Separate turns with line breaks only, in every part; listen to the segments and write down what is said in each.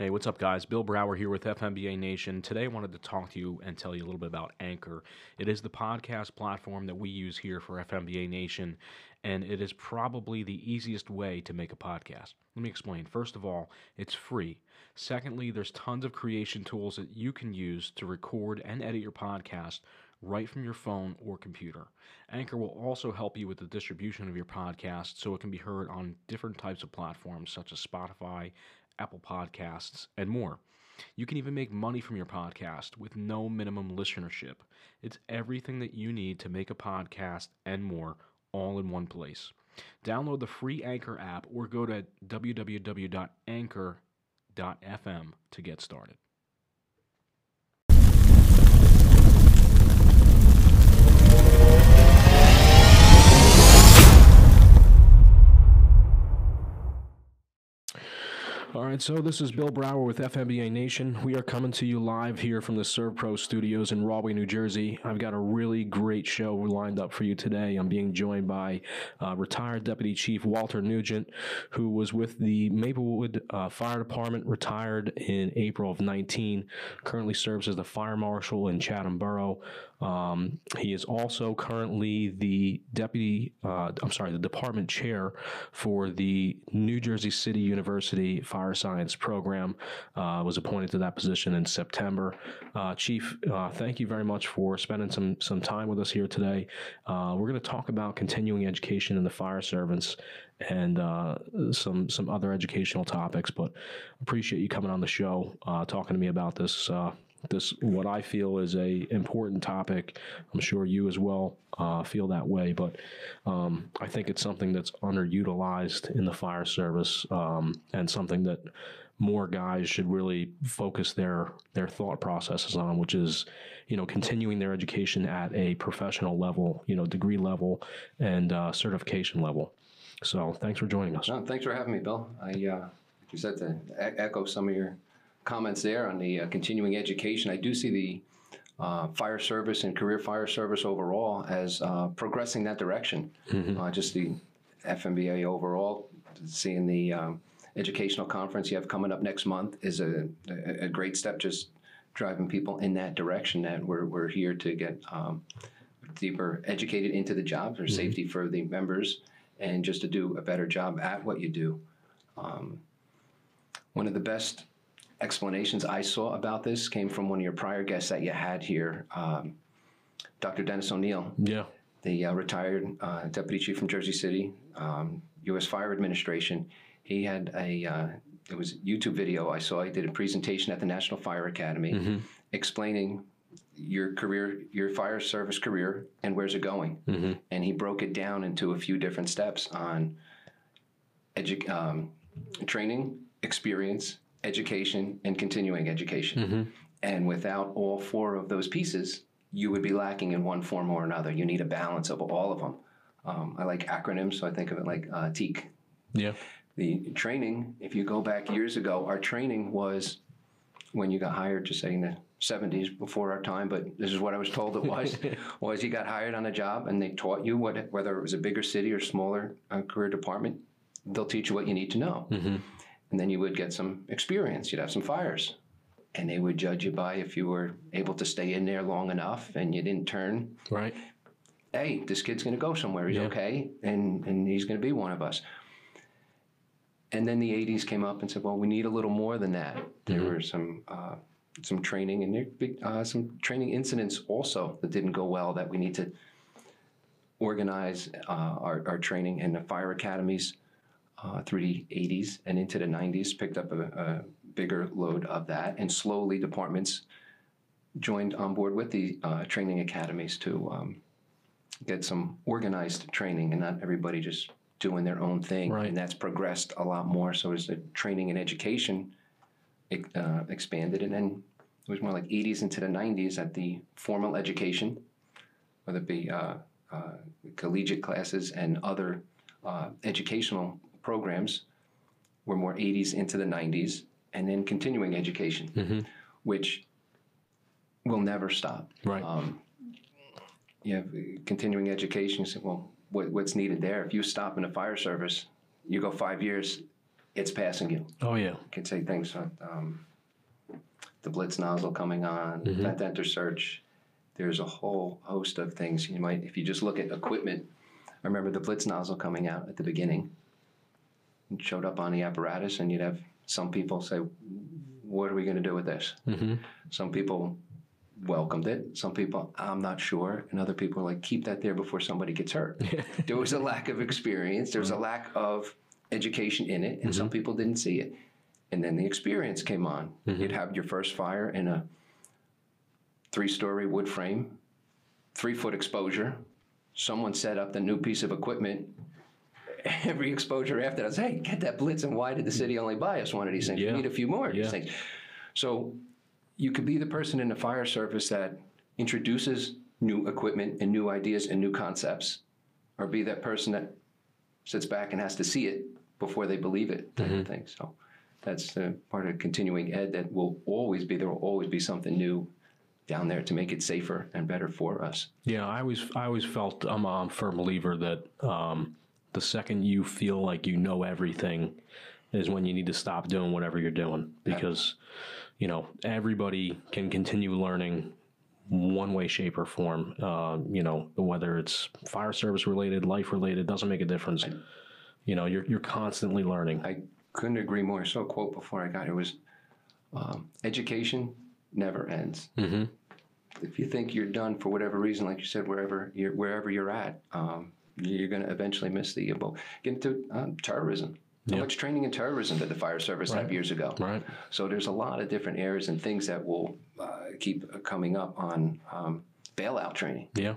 Hey, what's up, guys? Bill Brower here with FMBA Nation. Today, I wanted to talk to you and tell you a little bit about Anchor. It is the podcast platform that we use here for FMBA Nation, and it is probably the easiest way to make a podcast. Let me explain. First of all, it's free. Secondly, there's tons of creation tools that you can use to record and edit your podcast right from your phone or computer. Anchor will also help you with the distribution of your podcast so it can be heard on different types of platforms such as Spotify, Apple Podcasts, and more. You can even make money from your podcast with no minimum listenership. It's everything that you need to make a podcast and more all in one place. Download the free Anchor app or go to www.anchor.fm to get started. All right, so this is Bill Brower with FMBA Nation. We are coming to you live here from the ServPro Studios in Rahway, New Jersey. I've got a really great show lined up for you today. I'm being joined by uh, retired Deputy Chief Walter Nugent, who was with the Maplewood uh, Fire Department, retired in April of 19, currently serves as the Fire Marshal in Chatham Borough. Um, he is also currently the deputy, uh, I'm sorry, the department chair for the New Jersey City University Fire Science Program. Uh, was appointed to that position in September. Uh, Chief, uh, thank you very much for spending some some time with us here today. Uh, we're going to talk about continuing education in the fire service and uh, some some other educational topics. But appreciate you coming on the show, talking to me about this this what I feel is a important topic. I'm sure you as well uh, feel that way, but um, I think it's something that's underutilized in the fire service um, and something that more guys should really focus their their thought processes on, which is you know continuing their education at a professional level, you know degree level and uh, certification level. So thanks for joining us.
No, thanks for having me, Bill. I, uh, you said to echo some of your comments there on the uh, continuing education. I do see the uh, fire service and career fire service overall as uh, progressing that direction. Uh, just the FMBA overall, seeing the um, educational conference you have coming up next month is a, a, great step. Just driving people in that direction. That we're we're here to get um, deeper educated into the job for safety for the members and just to do a better job at what you do. Um, one of the best explanations I saw about this came from one of your prior guests that you had here, um, Dr. Dennis O'Neill,
Yeah.
the uh, retired uh, deputy chief from Jersey City, um, U.S. Fire Administration. He had a uh, it was a YouTube video I saw. He did a presentation at the National Fire Academy explaining your career, your fire service career, and where's it going.
Mm-hmm.
And he broke it down into a few different steps on edu- um, training, experience, education, and continuing education.
Mm-hmm.
And without all four of those pieces, you would be lacking in one form or another. You need a balance of all of them. Um, I like acronyms, so I think of it like uh, TEAK.
Yeah.
The training, if you go back years ago, our training was when you got hired, just say in the 70s before our time, but this is what I was told it was, was you got hired on a job and they taught you what, whether it was a bigger city or smaller uh, career department, they'll teach you what you need to know.
Mm-hmm.
And then you would get some experience. You'd have some fires. And they would judge you by if you were able to stay in there long enough and you didn't turn.
Right.
Hey, this kid's going to go somewhere. He's
Yeah.
okay, and and he's going to be one of us. And then the '80s came up and said, "Well, we need a little more than that." There were some uh, some training and uh, some training incidents also that didn't go well that we need to organize uh, our, our training and the fire academies uh, through the 80s and into the 90s, picked up a, a bigger load of that, and slowly departments joined on board with the uh, training academies to um, get some organized training and not everybody just doing their own thing.
Right.
And that's progressed a lot more. So as the training and education uh, expanded, and then it was more like 80s into the 90s at the formal education, whether it be uh, uh, collegiate classes and other uh, educational programs, were more 80s into the 90s, and then continuing education,
Mhm.
which will never stop.
Right.
Um, you have continuing education. You say, well, what, what's needed there? If you stop in the fire service, you go five years, it's passing you.
Oh yeah.
You can say things like um, the Blitz nozzle coming on,
Mhm.
vent enter search. There's a whole host of things you might, if you just look at equipment. I remember the Blitz nozzle coming out at the beginning. Showed up on the apparatus, and you'd have some people say, "What are we going to do with this?"
Mm-hmm.
Some people welcomed it. Some people, I'm not sure. And other people are like, keep that there before somebody gets hurt. there was a lack of experience. There was a mm-hmm. lack of education in it. And some mm-hmm. people didn't see it. And then the experience came on. Mm-hmm. You'd have your first fire in a three story wood frame, three foot exposure. Someone set up the new piece of equipment. Every exposure after that was, hey, get that blitz. And why did the city only buy us one of these things?
Yeah.
We need a few more of
Yeah.
these things. So you could be the person in the fire service that introduces new equipment and new ideas and new concepts, or be that person that sits back and has to see it before they believe it, type of thing. So that's uh, part of continuing ed that will always be there. Will always be something new down there to make it safer and better for us.
Yeah, I always I always felt I'm a firm believer that um, the second you feel like you know everything is when you need to stop doing whatever you're doing because you know everybody can continue learning one way, shape, or form. Uh, you know whether it's fire service related, life related, doesn't make a difference. You know you're you're constantly learning.
I couldn't agree more. so quote before I got here was um, education never ends.
hmm
If you think you're done for whatever reason, like you said, wherever you're, wherever you're at, um, you're going to eventually miss the boat. Get into um, terrorism. How much training in terrorism did the fire service have years ago?
Right.
So there's a lot of different areas and things that will uh, keep coming up on um, bailout training.
Yeah.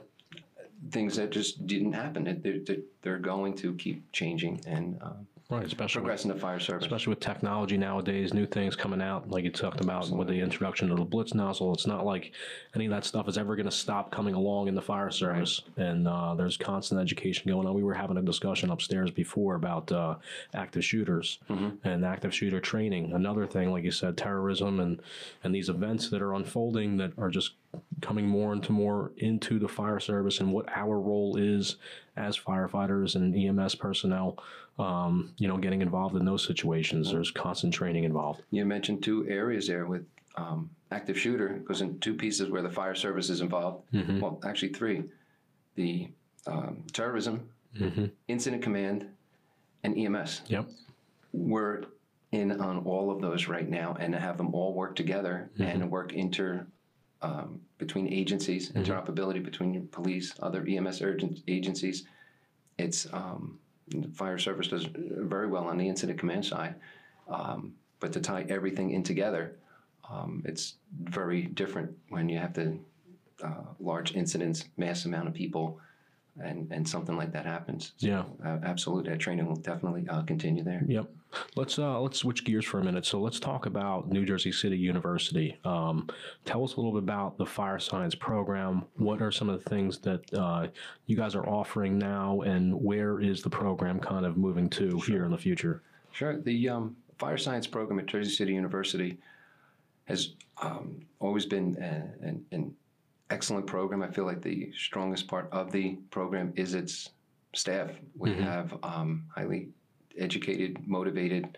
Things that just didn't happen. They're, they're, they're going to keep changing and uh,
Right. Especially with
the fire service.
especially with technology nowadays, new things coming out, like you talked about with the introduction of the blitz nozzle. It's not like any of that stuff is ever going to stop coming along in the fire service. And uh, there's constant education going on. We were having a discussion upstairs before about uh, active shooters and active shooter training. Another thing, like you said, terrorism and and these events that are unfolding that are just coming more and more into the fire service and what our role is as firefighters and EMS personnel. Um, you know, getting involved in those situations. There's constant training involved.
You mentioned two areas there with um, active shooter. Goes in two pieces where the fire service is involved. Well, actually three: the um, terrorism, incident command, and EMS.
Yep.
We're in on all of those right now, and to have them all work together and work inter um, between agencies, interoperability between police, other EMS urgent agencies. It's um, fire service does very well on the incident command side, um, but to tie everything in together, um, it's very different when you have the uh, large incidents, mass amount of people, and and something like that happens. So,
Yeah.
uh, absolutely. That training will definitely uh, continue there.
Yep. Let's uh, let's switch gears for a minute. So let's talk about New Jersey City University. Um, tell us a little bit about the fire science program. What are some of the things that uh, you guys are offering now, and where is the program kind of moving to here in the future?
Sure. The um, fire science program at Jersey City University has um, always been a, an, an excellent program. I feel like the strongest part of the program is its staff. We have um, highly educated, motivated,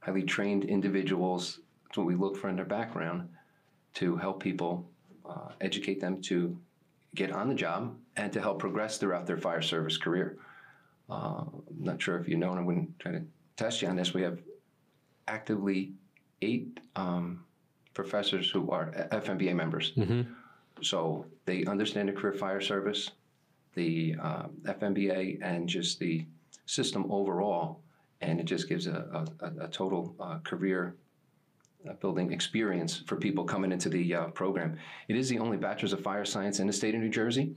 highly trained individuals. That's what we look for in their background to help people, uh, educate them to get on the job and to help progress throughout their fire service career. Uh, I'm not sure if you know, and I wouldn't try to test you on this. We have actively eight um, professors who are FMBA members. So they understand the career fire service, the uh, FMBA, and just the system overall. And it just gives a, a, a total uh, career uh, building experience for people coming into the uh, program. It is the only bachelor's of fire science in the state of New Jersey.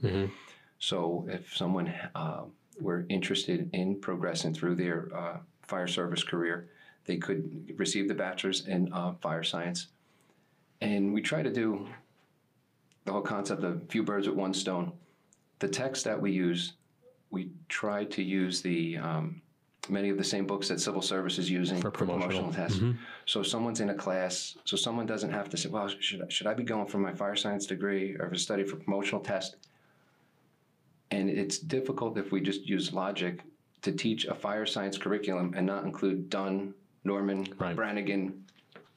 So if someone uh, were interested in progressing through their uh, fire service career, they could receive the bachelor's in uh, fire science. And we try to do the whole concept of few birds with one stone. The text that we use, we try to use the um, many of the same books that civil service is using for,
promotional.
tests. So someone's in a class, so someone doesn't have to say, well, should I, should I be going for my fire science degree or for study for promotional test? And it's difficult if we just use logic to teach a fire science curriculum and not include Dunn, Norman,
Right.
Brannigan.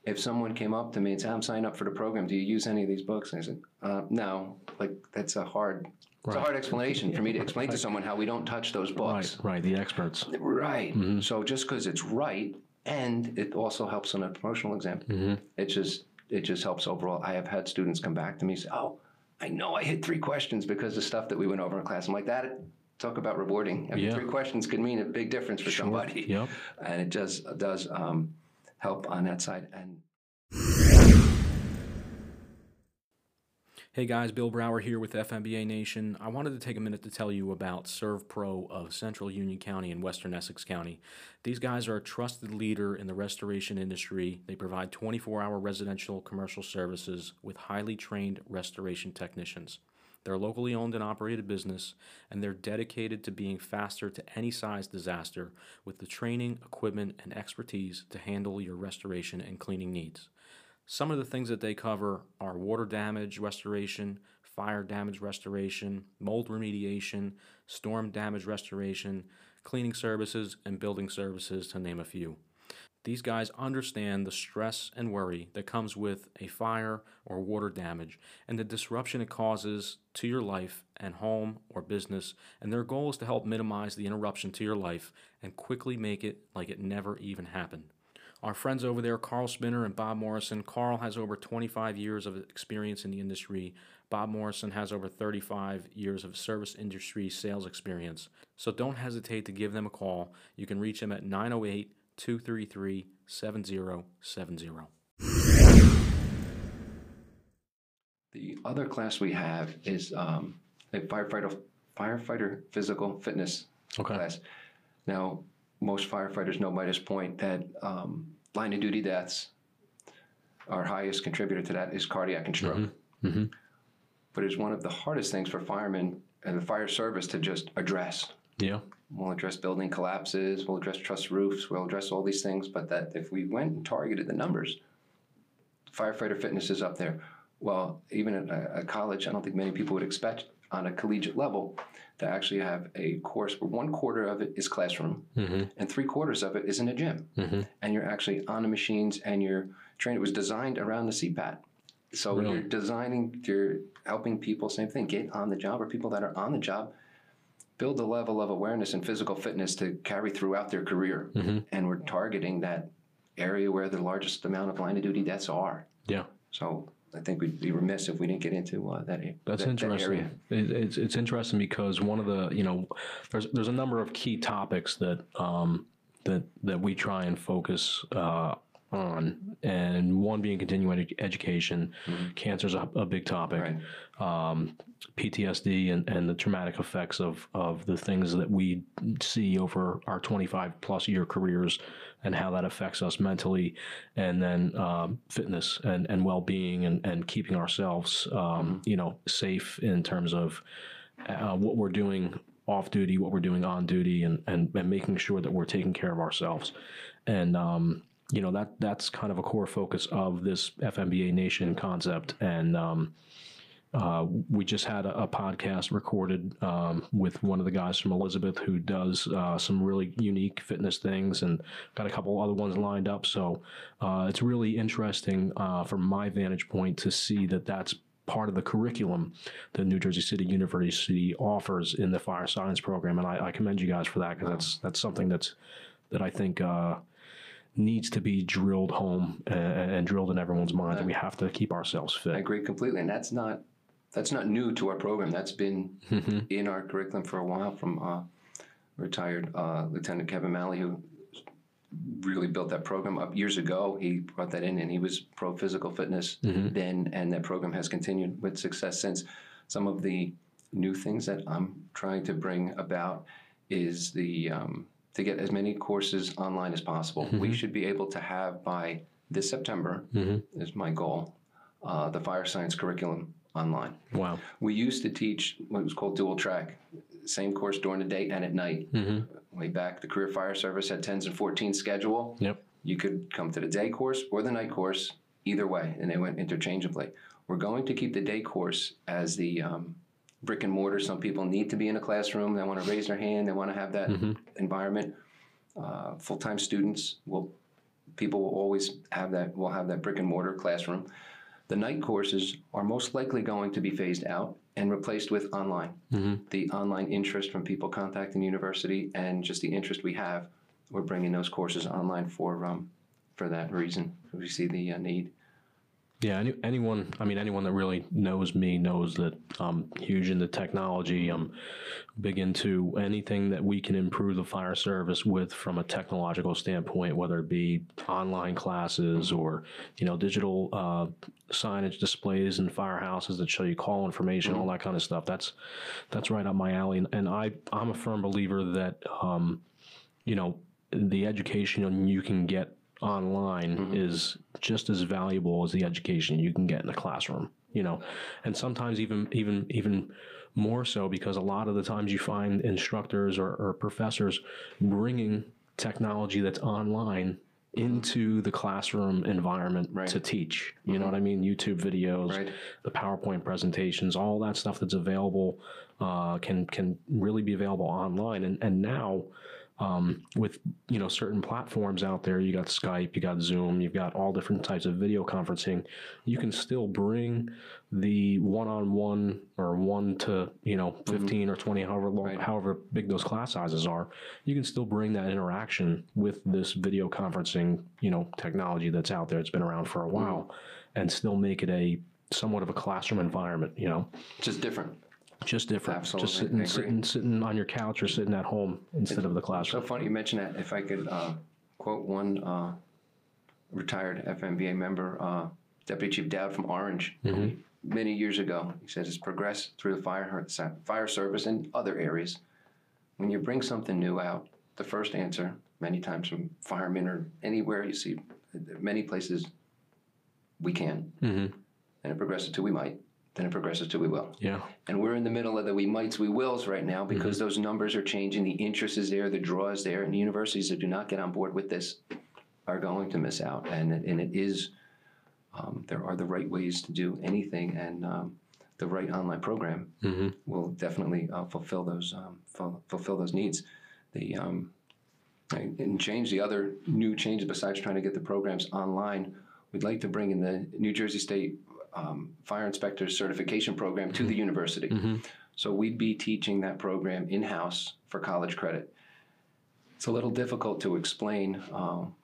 If someone came up to me and said, "I'm signing up for the program. Do you use any of these books?" And I said, uh, "No." Like that's a hard, it's a hard explanation for me to explain to someone how we don't touch those books.
Right, right. The experts.
Right. So just because it's right, and it also helps on a promotional exam, it just it just helps overall. I have had students come back to me and say, "Oh, I know I hit three questions because of stuff that we went over in class." I'm like, "That talk about rewarding. I mean,
Yeah.
three questions could mean a big difference for somebody."
Yep.
And it does does um, help on that side. And
Hey guys, Bill Brower here with FMBA Nation. I wanted to take a minute to tell you about ServPro of Central Union County and Western Essex County. These guys are a trusted leader in the restoration industry. They provide 24 hour residential commercial services with highly trained restoration technicians. They're locally owned and operated business, and they're dedicated to being faster to any size disaster with the training, equipment, and expertise to handle your restoration and cleaning needs. Some of the things that they cover are water damage restoration, fire damage restoration, mold remediation, storm damage restoration, cleaning services, and building services, to name a few. These guys understand the stress and worry that comes with a fire or water damage and the disruption it causes to your life and home or business, and their goal is to help minimize the interruption to your life and quickly make it like it never even happened. Our friends over there, Carl Spinner and Bob Morrison. Carl has over 25 years of experience in the industry. Bob Morrison has over 35 years of service industry sales experience. So don't hesitate to give them a call. You can reach them at 908 233 7070.
the other class we have is um, a firefighter firefighter physical fitness
Okay.
class. Now, most firefighters know by this point that um, line of duty deaths, our highest contributor to that is cardiac and stroke.
Mhm.
But it's one of the hardest things for firemen and the fire service to just address.
Yeah.
We'll address building collapses, we'll address truss roofs, we'll address all these things, but that if we went and targeted the numbers, firefighter fitness is up there. Well, even at a, college, I don't think many people would expect on a collegiate level to actually have a course where one quarter of it is classroom
Mm-hmm.
and three quarters of it is in a gym.
Mhm.
And you're actually on the machines and you're trained. It was designed around the CPAT. So
Really?
you're designing, you're helping people, same thing, get on the job or people that are on the job build a level of awareness and physical fitness to carry throughout their career.
Mhm.
And we're targeting that area where the largest amount of line of duty deaths are.
Yeah.
So I think we'd be remiss if we didn't get into uh, that,
That's
that,
interesting.
That.
It, it's it's interesting because one of the you know there's there's a number of key topics that um, that that we try and focus uh, on, and one being continuing edu- education. Cancer's a, a big topic.
Right.
Um, PTSD and, and the traumatic effects of, of the things that we see over our 25 plus year careers and how that affects us mentally, and then um, fitness and, and well being and, and keeping ourselves um, you know safe in terms of uh, what we're doing off duty, what we're doing on duty, and, and, and making sure that we're taking care of ourselves. And um, you know that that's kind of a core focus of this FMBA Nation concept. And um, uh, we just had a, a podcast recorded um, with one of the guys from Elizabeth who does uh, some really unique fitness things, and got a couple other ones lined up. So uh, it's really interesting uh, from my vantage point to see that that's part of the curriculum that New Jersey City University offers in the fire science program, and I, I commend you guys for that because that's that's something that's that I think uh, needs to be drilled home and, and drilled in everyone's mind. that we have to keep ourselves fit.
I agree completely, and that's not that's not new to our program. That's been
Mhm.
in our curriculum for a while from uh, retired uh, Lieutenant Kevin Malley, who really built that program up years ago. He brought that in, and he was pro physical fitness
Mhm.
then, and that program has continued with success since. Some of the new things that I'm trying to bring about is the um, to get as many courses online as possible. We should be able to have by this September
Mhm.
is my goal. Uh, the fire science curriculum online.
Wow.
We used to teach what was called dual track, same course during the day and at night.
Mhm.
Way back, the Career Fire Service had 10s and 14 schedule.
Yep.
You could come to the day course or the night course, either way, and they went interchangeably. We're going to keep the day course as the um, brick and mortar. Some people need to be in a classroom. They want to raise their hand. They want to have that
Mhm.
environment. Uh, Full time students will people will always have that. Will have that brick and mortar classroom. The night courses are most likely going to be phased out and replaced with online. The online interest from people contacting the university and just the interest we have, we're bringing those courses online for um, for that reason. We see the uh, need.
Yeah, any, anyone, I mean, anyone that really knows me knows that I'm huge into technology. I'm big into anything that we can improve the fire service with from a technological standpoint, whether it be online classes or, you know, digital uh, signage displays in firehouses that show you call information, all that kind of stuff. That's that's right up my alley. And, and I, I'm a firm believer that, um, you know, the education you can get online is just as valuable as the education you can get in the classroom you know? And sometimes even even even more so because a lot of the times you find instructors or, or professors bringing technology that's online into the classroom environment to teach you know what i mean? Youtube videos
Right.
the powerpoint presentations all that stuff that's available uh, can can really be available online. And and now um, with you know certain platforms out there. You got skype you got zoom you've got all different types of video conferencing. You can still bring the one-on-one or one to you know 15 or 20 however long however big those class sizes are. You can still bring that interaction with this video conferencing you know technology that's out there. It's been around for a while and still make it a somewhat of a classroom environment you know?
Just different.
Just different
Absolutely,
just sitting sitting sitting on your couch or sitting at home instead of the classroom.
So funny you mention that. If I could uh, quote one uh, retired FMBA member, uh, Deputy Chief Dowd from Orange, many years ago. He says it's progressed through the fire fire service and other areas. When you bring something new out, the first answer, many times from firemen or anywhere you see, many places, we can.
hmm
Then it progresses to we might. Then it progresses to we will.
yeah
And we're in the middle of the we mights, we wills right now because those numbers are changing. The interest is there, the draw is there, and the universities that do not get on board with this are going to miss out. And it, and it is, um, there are the right ways to do anything, and um, the right online program
hmm
will definitely uh, fulfill those um, ful- fulfill those needs. The um, and change the other new changes besides trying to get the programs online. We'd like to bring in the New Jersey State um, Fire Inspector Certification Program to the university. So we'd be teaching that program in house for college credit. It's a little difficult to explain. Um,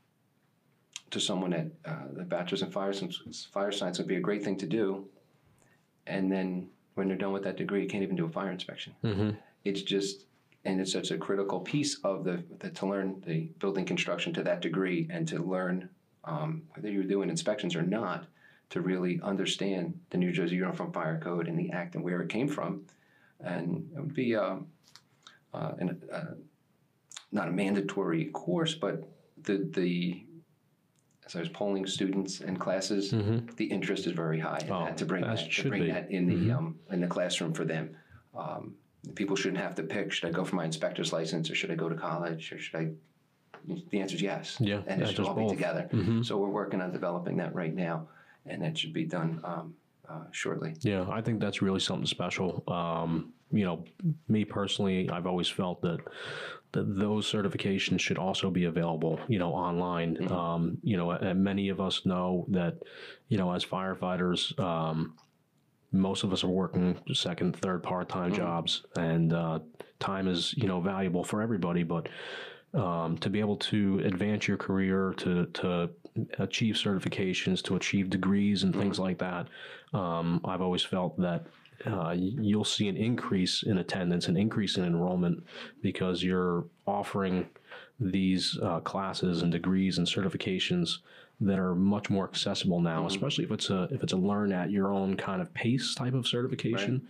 to someone that uh, the bachelor's in fire science, fire science would be a great thing to do, and then when they're done with that degree, you can't even do a fire inspection.
hmm
It's just, and it's such a critical piece of the, the to learn the building construction to that degree and to learn um, whether you're doing inspections or not to really understand the New Jersey Uniform Fire Code and the act and where it came from, and it would be um, uh, an, uh, not a mandatory course, but the the as I was polling students and classes, the interest is very high in
Oh,
that to bring that, to bring
be.
that in the um, in the classroom for them. Um, people shouldn't have to pick: should I go for my inspector's license, or should I go to college, or should I? The answer is yes.
Yeah,
and it should all
both.
be together.
Mhm.
So we're working on developing that right now, and that should be done um, uh, shortly.
Yeah, I think that's really something special. Um, you know, me personally, I've always felt that that those certifications should also be available, you know, online. Um, you know, and many of us know that, you know, as firefighters, um, most of us are working second, third part-time jobs, and uh, time is, you know, valuable for everybody. But um, to be able to advance your career, to to achieve certifications, to achieve degrees and things like that, um, I've always felt that uh, you'll see an increase in attendance, an increase in enrollment, because you're offering these uh, classes and degrees and certifications that are much more accessible now, especially if it's a if it's a learn at your own kind of pace type of certification.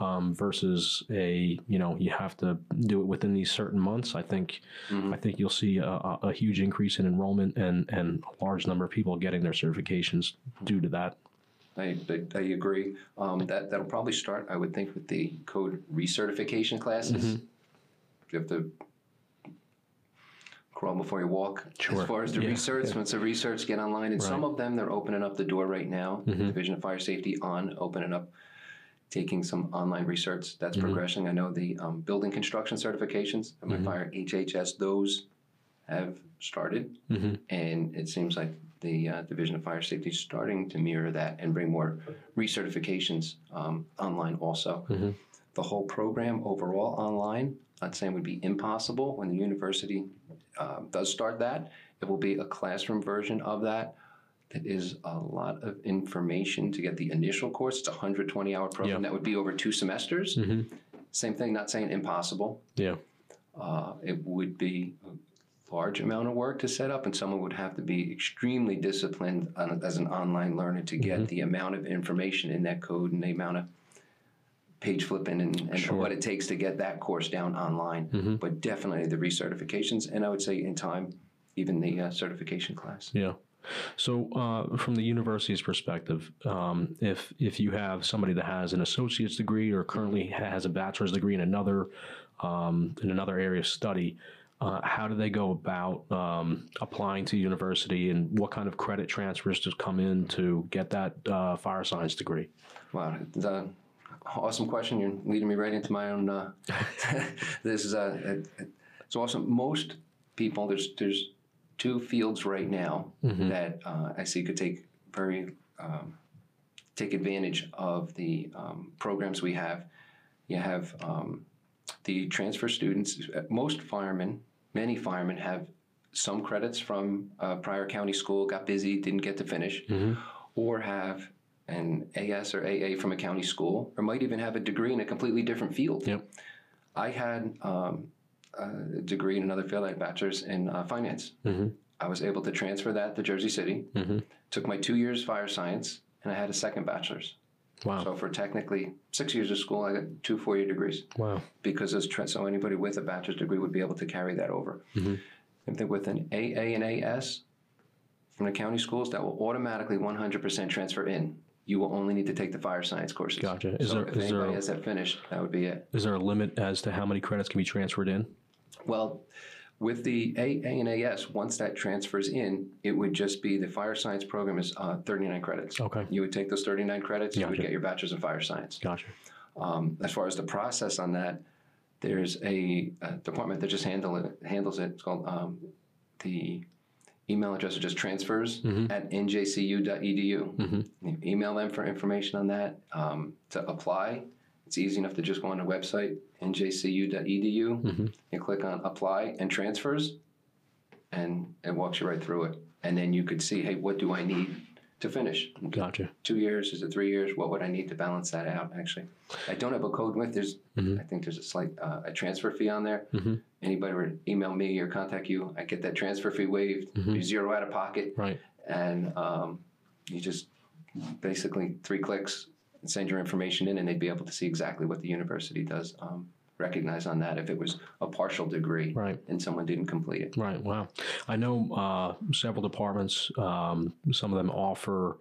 Um, versus a you know you have to do it within these certain months. I think I think you'll see a, a, huge increase in enrollment and and a large number of people getting their certifications due to that.
I, I, I agree. Um, that that'll probably start, I would think, with the code recertification classes. You have to crawl before you walk.
Sure.
As far as the
Yeah,
recerts, once the recerts get online, and some of them they're opening up the door right now.
Mm-hmm.
Division of Fire Safety on opening up, taking some online recerts. That's
Mm-hmm.
progressing. I know the um, building construction certifications, my
Mm-hmm.
fire HHS, those have started,
Mhm.
and it seems like the uh, Division of Fire Safety is starting to mirror that and bring more recertifications um, online also.
Mhm.
The whole program overall online, not saying would be impossible when the university uh, does start that. It will be a classroom version of that. That is a lot of information to get the initial course. It's a 120 hour program
Yeah.
that would be over two semesters.
Mhm.
Same thing, not saying impossible.
Yeah.
Uh, it would be a large amount of work to set up, and someone would have to be extremely disciplined on, as an online learner to get the amount of information in that code and the amount of page flipping and, and
Sure.
what it takes to get that course down online. But definitely the recertifications, and I would say in time, even the uh, certification class.
Yeah. So, uh, from the university's perspective, um, if if you have somebody that has an associate's degree or currently has a bachelor's degree in another um, in another area of study, uh, how do they go about um, applying to university, and what kind of credit transfers to come in to get that uh, fire science degree?
Wow, awesome question. You're leading me right into my own. Uh, this is a, it- it's awesome. Most people, there's there's two fields right now that uh, I see could take very um, take advantage of the um, programs we have. You have um, the transfer students. Most firemen, many firemen have some credits from a prior county school, got busy, didn't get to finish, or have an AS or AA from a county school, or might even have a degree in a completely different field.
Yep.
I had um, a degree in another field, I had a bachelor's in uh, finance.
Mhm.
I was able to transfer that to Jersey City,
Mhm.
took my two years fire science, and I had a second bachelor's.
Wow.
So for technically six years of school, I got two four-year degrees
Wow.
because those tra- so anybody with a bachelor's degree would be able to carry that over.
Mhm.
I think with an AA and AS from the county schools, that will automatically 100% transfer in. You will only need to take the fire science courses.
Gotcha. Is
so
there-
if
is there
anybody
a-
has that finished, that would be it.
Is there a limit as to how many credits can be transferred in?
Well, with the AA and AS, once that transfers in, it would just be the fire science program is uh, 39 credits.
Okay.
You would take those 39 credits, you would get your bachelor's in fire science.
Gotcha.
Um, as far as the process on that, there's a, a department that just handle it, handles it. It's called um, the email address is just transfers at njcu.edu.
Mhm.
You email them for information on that. Um, to apply, it's easy enough to just go on the website njcu.edu.
Mhm.
You click on apply and transfers, and it walks you right through it. And then you could see, hey, what do I need to finish?
Gotcha.
two years? Is it three years? What would I need to balance that out? Actually, I don't have a code with. There's,
Mhm.
I think there's a slight uh, a transfer fee on there.
Mhm.
Anybody would email me or contact you, I get that transfer fee waived. You zero out of pocket,
Right.
and um, you just basically three clicks and send your information in, and they'd be able to see exactly what the university does. Um, recognize on that if it was a partial degree
Right.
and someone didn't complete it.
Right. Wow. I know uh, several departments. Um, some of them offer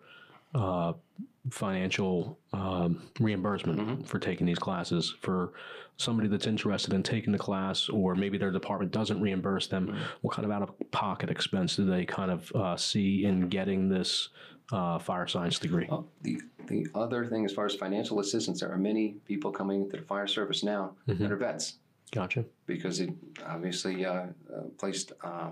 uh, financial um, reimbursement for taking these classes. For somebody that's interested in taking the class, or maybe their department doesn't reimburse them, what kind of out-of-pocket expense do they kind of uh, see in getting this uh, fire science degree?
Well, the the other thing, as far as financial assistance, there are many people coming into the fire service now that are vets
Gotcha.
because it obviously uh, uh, placed uh,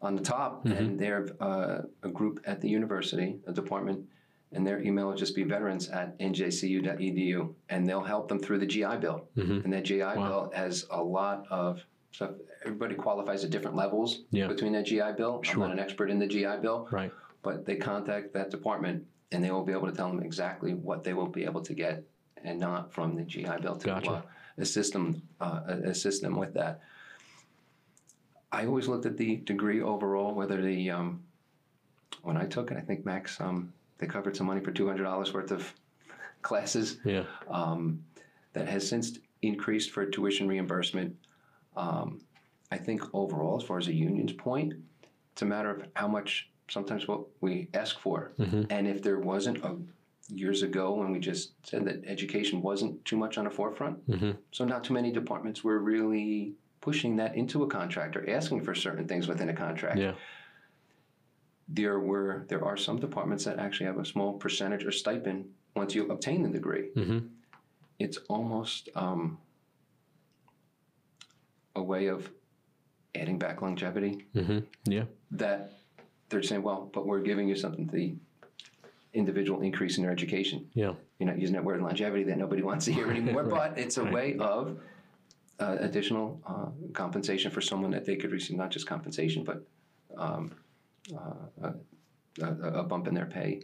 on the top, and they're uh, a group at the university, a department, and their email will just be veterans at njcu.edu, and they'll help them through the GI Bill. And that GI Bill has a lot of stuff. Everybody qualifies at different levels
Yeah.
between that GI Bill. I'm not an expert in the GI Bill,
Right.
But they contact that department and they will be able to tell them exactly what they will be able to get and not from the GI Bill to
Gotcha.
uh, assist them uh, assist them with that. I always looked at the degree overall, whether the um, when I took it, I think Max um, they covered some money for two hundred dollars worth of classes
Yeah.
um, that has since increased for tuition reimbursement. Um, I think overall, as far as a union's point, it's a matter of how much sometimes what we ask for. And if there wasn't a years ago when we just said that education wasn't too much on the forefront, so not too many departments were really pushing that into a contract or asking for certain things within a contract
Yeah.
there were there are some departments that actually have a small percentage or stipend once you obtain the degree.
Mhm.
It's almost um, a way of adding back longevity,
Mm-hmm. Yeah.
that they're saying, well, but we're giving you something, the individual increase in their education.
Yeah.
You're not using that word longevity that nobody wants to hear anymore,
Right.
but it's a
Right.
way of uh, additional uh, compensation for someone that they could receive, not just compensation, but um, uh, a, a, a bump in their pay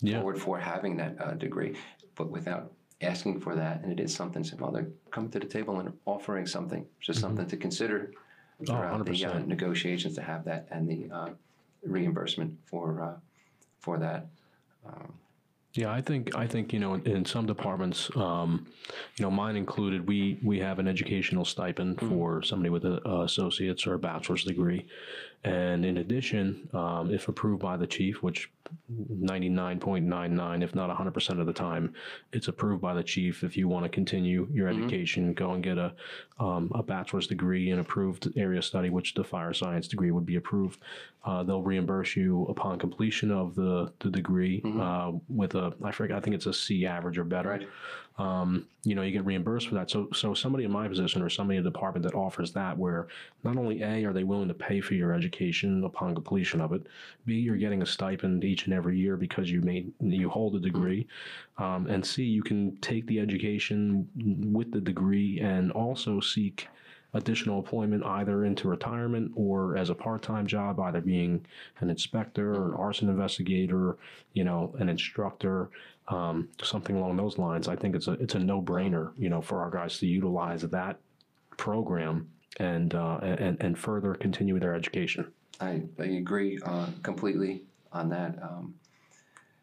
Yeah.
forward for having that uh, degree, but without asking for that. And it is something, so, well, they're coming to the table and offering something, just something to consider throughout the uh, negotiations to have that and the uh, reimbursement for uh, for that.
Yeah, I think I think you know in, in some departments, um, you know, mine included, we we have an educational stipend for somebody with an associate's or a bachelor's degree, and in addition, um, if approved by the chief, which ninety nine point nine nine, if not hundred percent of the time, it's approved by the chief. If you want to continue your education, go and get a um, a bachelor's degree in approved area study, which the fire science degree would be approved. Uh, they'll reimburse you upon completion of the the degree uh, with a I forget I think it's a C average or better.
Right.
Um, you know, you get reimbursed for that. So so somebody in my position or somebody in the department that offers that, where not only a are they willing to pay for your education upon completion of it, b you're getting a stipend each and every year because you made you hold a degree, um, and c you can take the education with the degree and also seek additional employment either into retirement or as a part-time job either being an inspector or an arson investigator you know an instructor um, something along those lines i think it's a it's a no-brainer you know for our guys to utilize that program and uh, and and further continue their education
I, I agree uh, completely on that. Um,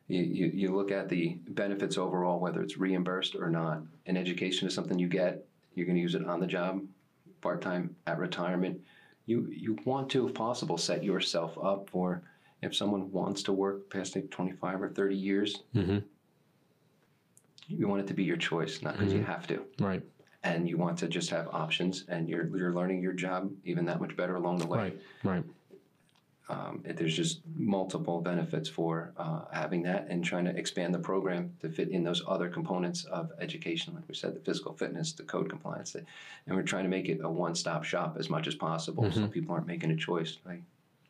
you, you, look at the benefits overall, whether it's reimbursed or not. And education is something you get. You're going to use it on the job, part time, at retirement. You you want to, if possible, set yourself up for if someone wants to work past like 25 or 30 years.
Mhm.
You want it to be your choice, not because you have to
right
and you want to just have options and you're you're learning your job even that much better along the way.
right right
Um, it- there's just multiple benefits for uh, having that and trying to expand the program to fit in those other components of education, like we said, the physical fitness, the code compliance, and we're trying to make it a one-stop shop as much as possible, so people aren't making a choice like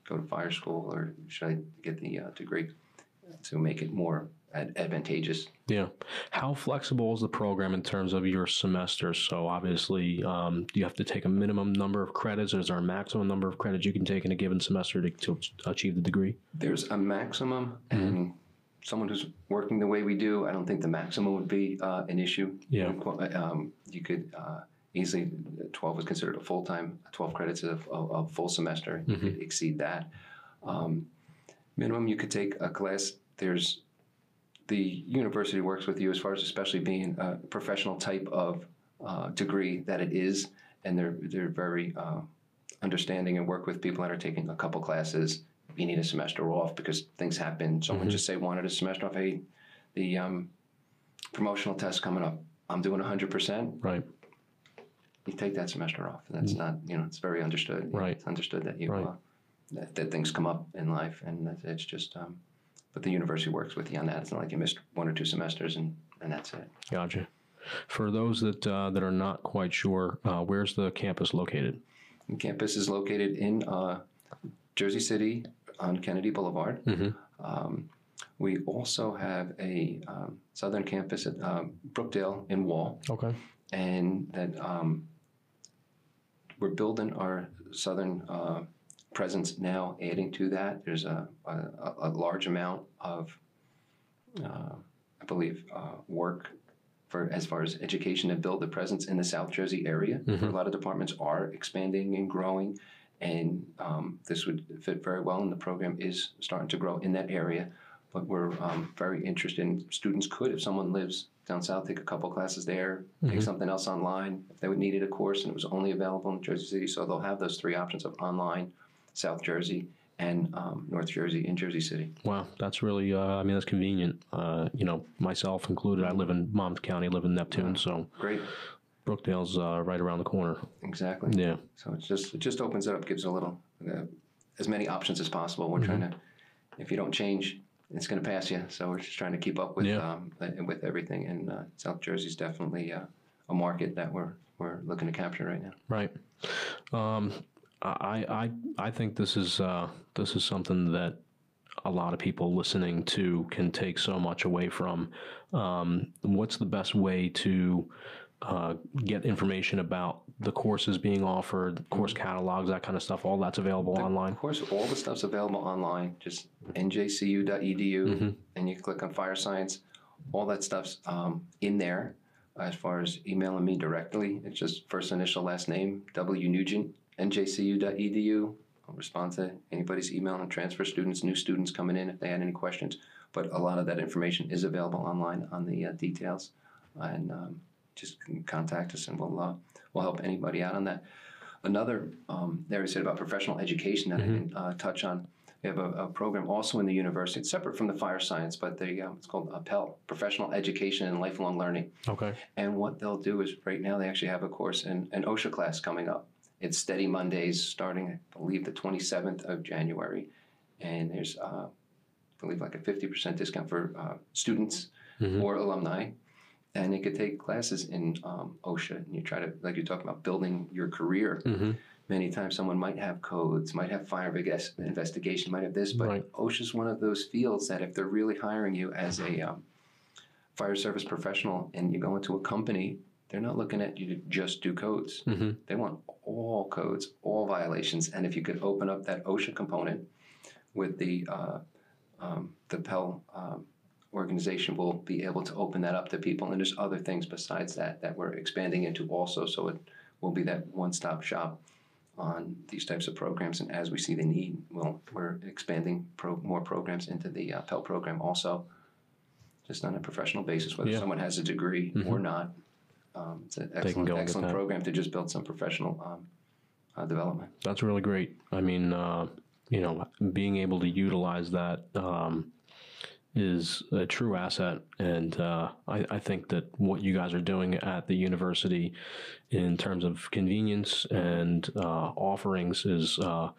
go to fire school or should I get the uh, degree to make it more advantageous.
Yeah. How flexible is the program in terms of your semesters? So obviously, um, you have to take a minimum number of credits, or is there a maximum number of credits you can take in a given semester to, to achieve the degree?
There's a maximum, and someone who's working the way we do, I don't think the maximum would be uh, an issue.
Yeah.
Um, you could uh, easily, 12 is considered a full time, 12 credits of a, a full semester. You could exceed that. Um, minimum, you could take a class. There's the university works with you as far as especially being a professional type of uh, degree that it is, and they're they're very uh, understanding and work with people that are taking a couple classes. You need a semester off because things happen. Someone just say wanted a semester off. Hey, the um, promotional test coming up. I'm doing 100 percent.
Right.
You take that semester off. That's not you know it's very understood.
Right.
It's understood that you
Right.
uh, that, that things come up in life, and that it's just. Um, but the university works with you on that. It's not like you missed one or two semesters and, and that's it.
Gotcha. For those that uh, that are not quite sure, uh, where's the campus located?
The campus is located in uh, Jersey City on Kennedy Boulevard. Um, we also have a um, southern campus at um, Brookdale in Wall,
Okay.
and that um, we're building our southern uh, presence now. Adding to that, there's a, a, a large amount of, uh, I believe, uh, work for as far as education to build the presence in the South Jersey area. A lot of departments are expanding and growing, and um, this would fit very well. And the program is starting to grow in that area. But we're um, very interested in students could, if someone lives down south, take a couple classes there, take something else online. If they would needed a course and it was only available in Jersey City, so they'll have those three options of online, South Jersey, and um, North Jersey in Jersey City.
Wow, that's really. Uh, I mean, that's convenient. Uh, you know, myself included. I live in Monmouth County, live in Neptune, so
Great,
Brookdale's uh, right around the corner.
exactly.
Yeah.
So it's just it just opens it up, gives a little uh, as many options as possible. We're trying to, if you don't change, it's going to pass you. So we're just trying to keep up with
Yeah.
um, uh, with everything. And uh, South Jersey's definitely uh, a market that we're we're looking to capture right now.
Right. Um, I I I think this is uh, this is something that a lot of people listening to can take so much away from. Um, what's the best way to uh, get information about the courses being offered, course catalogs, that kind of stuff? All that's available online.
Of course, all the stuff's available online. Just njcu.edu,
Mm-hmm.
and you click on fire science. All that stuff's um, in there. As far as emailing me directly, it's just first initial, last name, W Nugent, njcu.edu. I'll respond to anybody's email and transfer students, new students coming in if they had any questions. But a lot of that information is available online on the uh, details, and um, just contact us and we'll uh, we'll help anybody out on that. Another um, there you said about professional education that I can uh, touch on. We have a, a program also in the university. It's separate from the fire science, but they, um, it's called Pell, Professional Education and Lifelong Learning.
Okay.
And what they'll do is right now they actually have a course in an OSHA class coming up. It's Steady Mondays starting, I believe, the 27th of January. And there's, uh, I believe, like a 50% discount for uh, students or alumni. And you could take classes in um, OSHA and you try to, like you talk about, building your career.
Mm-hmm.
Many times someone might have codes, might have fire invest- investigation, might have this, but
Right.
OSHA is one of those fields that if they're really hiring you as a um, fire service professional and you go into a company, they're not looking at you to just do codes.
Mm-hmm.
They want all codes, all violations, and if you could open up that OSHA component with the uh, um, the Pell um, organization, will be able to open that up to people. And there's other things besides that that we're expanding into also, so it will be that one-stop shop on these types of programs. And as we see the need, well, we're expanding pro- more programs into the uh, Pell program also, just on a professional basis, whether
Yeah.
someone has a degree or not. Um, it's an excellent,
go and get
excellent program to just build some professional um, uh, development.
That's really great. I mean, uh, you know, being able to utilize that um, is a true asset, and uh, I, I think that what you guys are doing at the university, in terms of convenience and uh, offerings, is uh,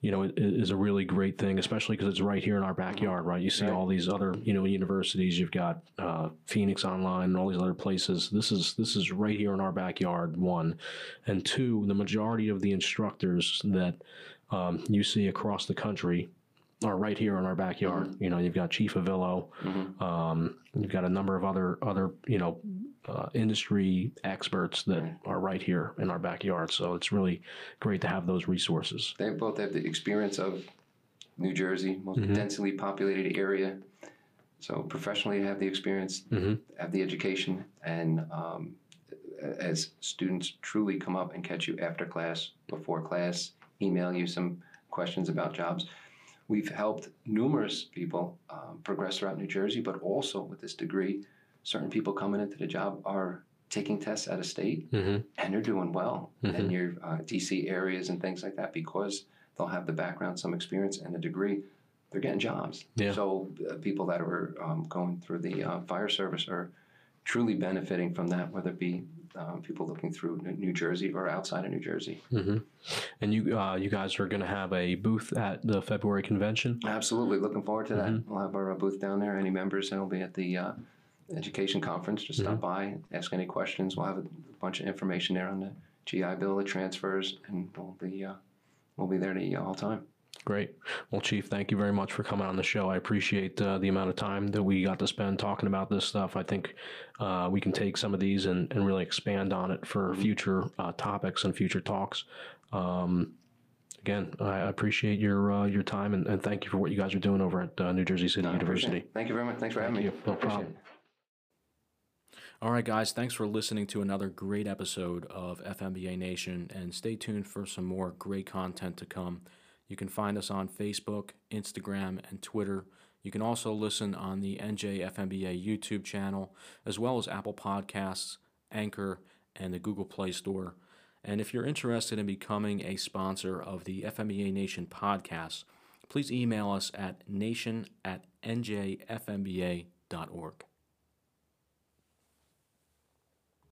you know, is a really great thing, especially because it's right here in our backyard, right? You see all these other, you know, universities. You've got uh, Phoenix Online and all these other places. This is this is right here in our backyard. One, and two, the majority of the instructors that um, you see across the country are right here in our backyard. You know, you've got Chief Avillo. Um, you've got a number of other other you know uh, industry experts that are right here in our backyard. So it's really great to have those resources.
They both have the experience of New Jersey, most
Mm-hmm.
densely populated area. So professionally, have the experience,
Mm-hmm.
have the education, and um, as students truly come up and catch you after class, before class, email you some questions about jobs. We've helped numerous people um, progress throughout New Jersey, but also with this degree, certain people coming into the job are taking tests out of state
Mm-hmm.
and they're doing well in your uh, DC areas and things like that because they'll have the background, some experience, and a degree. They're getting jobs.
Yeah.
So uh, people that are um, going through the uh, fire service are truly benefiting from that, whether it be um, people looking through New- Jersey or outside of New Jersey.
Mm-hmm. And you uh, you guys are going to have a booth at the February convention.
Absolutely, looking forward to that. We'll have our uh, booth down there. Any members that'll be at the uh, education conference, just stop by, ask any questions. We'll have a bunch of information there on the GI Bill, the transfers, and we'll be uh, we'll be there the all time.
Great. Well, Chief, thank you very much for coming on the show. I appreciate uh, the amount of time that we got to spend talking about this stuff. I think uh, we can take some of these and, and really expand on it for future uh, topics and future talks. Um, again, I appreciate your uh, your time and, and thank you for what you guys are doing over at uh, New Jersey City
I appreciate
University.
Thank you very much. Thanks for having
you.
me.
No
Appreciate
problem.
it.
All right, guys, thanks for listening to another great episode of FMBA Nation, and stay tuned for some more great content to come. You can find us on Facebook, Instagram, and Twitter. You can also listen on the NJFMBA YouTube channel, as well as Apple Podcasts, Anchor, and the Google Play Store. And if you're interested in becoming a sponsor of the FMBA Nation podcast, please email us at nation at njfmba.org.